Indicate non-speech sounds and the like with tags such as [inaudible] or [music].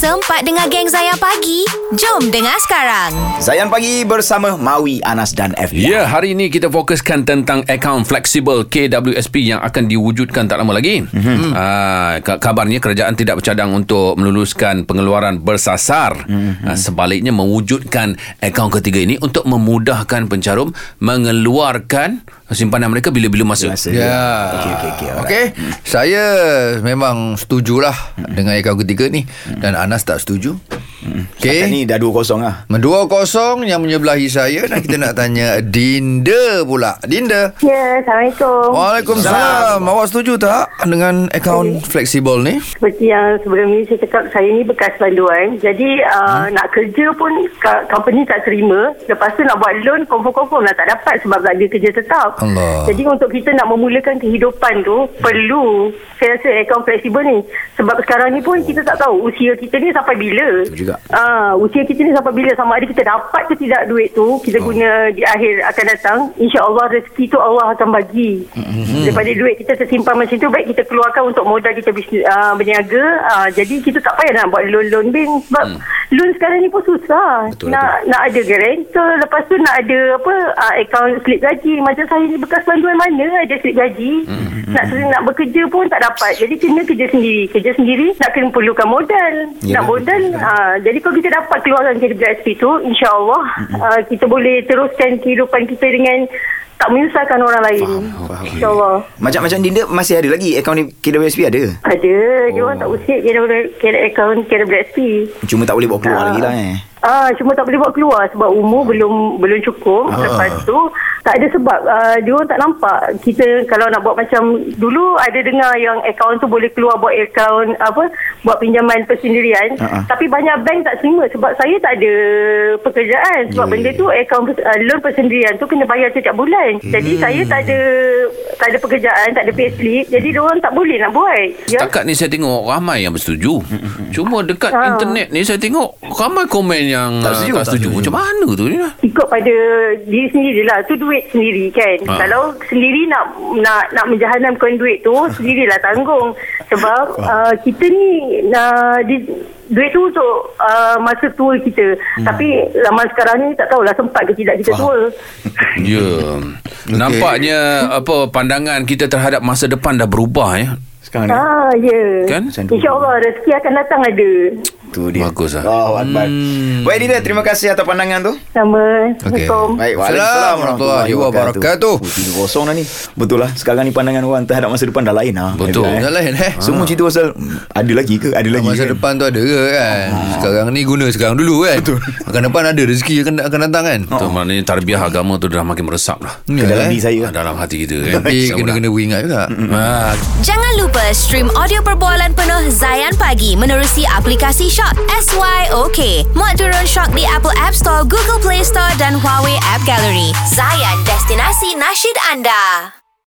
Sempat dengar geng Zayan pagi? Jom dengar sekarang. Zayan Pagi bersama Maui, Anas dan FB. Ya, hari ini kita fokuskan tentang akaun fleksibel KWSP yang akan diwujudkan tak lama lagi. Mm-hmm. Uh, kabarnya kerajaan tidak bercadang untuk meluluskan pengeluaran bersasar. Mm-hmm. Uh, sebaliknya mewujudkan akaun ketiga ini untuk memudahkan pencarum mengeluarkan simpanan mereka bila-bila masa. Masa. Ya. Okey, okey, okey. alright. Okey. Saya memang setujulah dengan akaun ketiga ni dan Anas tak setuju. Setakat Okey. ni dah 2-0 lah. Mendua kosong yang menyebelahi saya dan kita nak tanya Dinda pula. Dinda. Ya, Assalamualaikum. Waalaikumsalam. Awak setuju tak dengan akaun fleksibel ni? Seperti yang sebelum ni saya cakap, saya ni bekas banduan. Jadi, uh, nak kerja pun company tak terima. Lepas tu nak buat loan, confirm-confirm lah tak dapat sebab tak ada kerja tetap. Allah. Jadi, untuk kita nak memulakan kehidupan tu, perlu saya rasa akaun fleksibel ni. Sebab sekarang ni pun kita tak tahu usia kita ni sampai bila. Juga. Ah, usia kita ni sampai bila sama ada kita dapat ke tidak duit tu kita oh. guna di akhir akan datang insya-Allah rezeki tu Allah akan bagi mm-hmm. daripada duit kita tersimpan macam tu baik kita keluarkan untuk modal kita bisnes uh, berniaga uh, jadi kita tak payah nak buat loan-loan bin sebab mm. Loan sekarang ni pun susah. Betul, nak nak ada guarantor lepas tu nak ada apa uh, account slip gaji. Macam saya ni bekas banduan mana ada slip gaji? Mm-hmm. nak nak bekerja pun tak dapat. Jadi kena kerja sendiri. Kerja sendiri nak kena perlukan modal. Ya, nak modal uh, jadi kalau kita dapat keluarkan KWSP tu insyaAllah mm-hmm. uh, kita boleh teruskan kehidupan kita dengan tak menyusahkan orang lain faham. insyaAllah Macam-macam Dinda masih ada lagi akaun KWSP ada? ada dia orang tak usik akaun KWSP Cuma tak boleh bawa keluar Ah. lagi lah eh. Ah, cuma tak boleh buat keluar sebab umur belum belum cukup. Ah. Lepas tu tak ada sebab uh, dia orang tak nampak. Kita kalau nak buat macam dulu ada dengar yang akaun tu boleh keluar buat akaun apa buat pinjaman persendirian. Ah. Tapi banyak bank tak terima sebab saya tak ada pekerjaan sebab Ya, benda tu akaun uh, loan persendirian tu kena bayar setiap bulan. Jadi Hmm. saya tak ada tak ada pekerjaan, tak ada payslip. Jadi dia orang tak boleh nak buat. Ya. Setakat ni saya tengok ramai yang bersetuju. Cuma dekat Ah. internet ni saya tengok ramai komen yang Tak ah, setuju. tak setuju. Macam mana tu ni? ikut pada diri sendiri lah tu duit sendiri kan Ha. kalau sendiri nak nak nak menjahanamkan duit tu [laughs] sendirilah tanggung sebab uh, kita ni uh, di, duit tu untuk uh, masa tua kita hmm. tapi zaman sekarang ni tak tahulah sempat ke tidak kita tua [laughs] Ya. Nampaknya apa pandangan kita terhadap masa depan dah berubah ya. Sekarang ni. ah ya Kan? Macam dulu. insyaallah rezeki akan datang ada Tu dia. Bagus lah. Oh, Akbar. Hmm. Baik Dinda, terima kasih atas pandangan tu. sama Okey. Assalamualaikum Baik, Assalamualaikum warahmatullahi wabarakatuh. Oh, tiga kosong dah ni. Betul lah. Sekarang ni pandangan orang terhadap masa depan dah lain lah. Betul. Dah, Dah lain eh. Semua cerita pasal hmm, ada lagi ke? Ada lagi Masa ke? depan tu ada ke kan Sekarang ni guna sekarang dulu kan Betul Akan depan ada rezeki akan, akan datang kan Tu maknanya tarbiyah agama tu dah makin meresap lah. Ke dalam eh. diri saya. Ah, Dalam hati kita kan. Tapi kena-kena ingat juga Ah, Jangan lupa stream audio perbualan penuh Zayan pagi menerusi aplikasi Shock SYOK. Muat turun Shock di Apple App Store, Google Play Store dan Huawei App Gallery. Zayan, destinasi nasyid anda.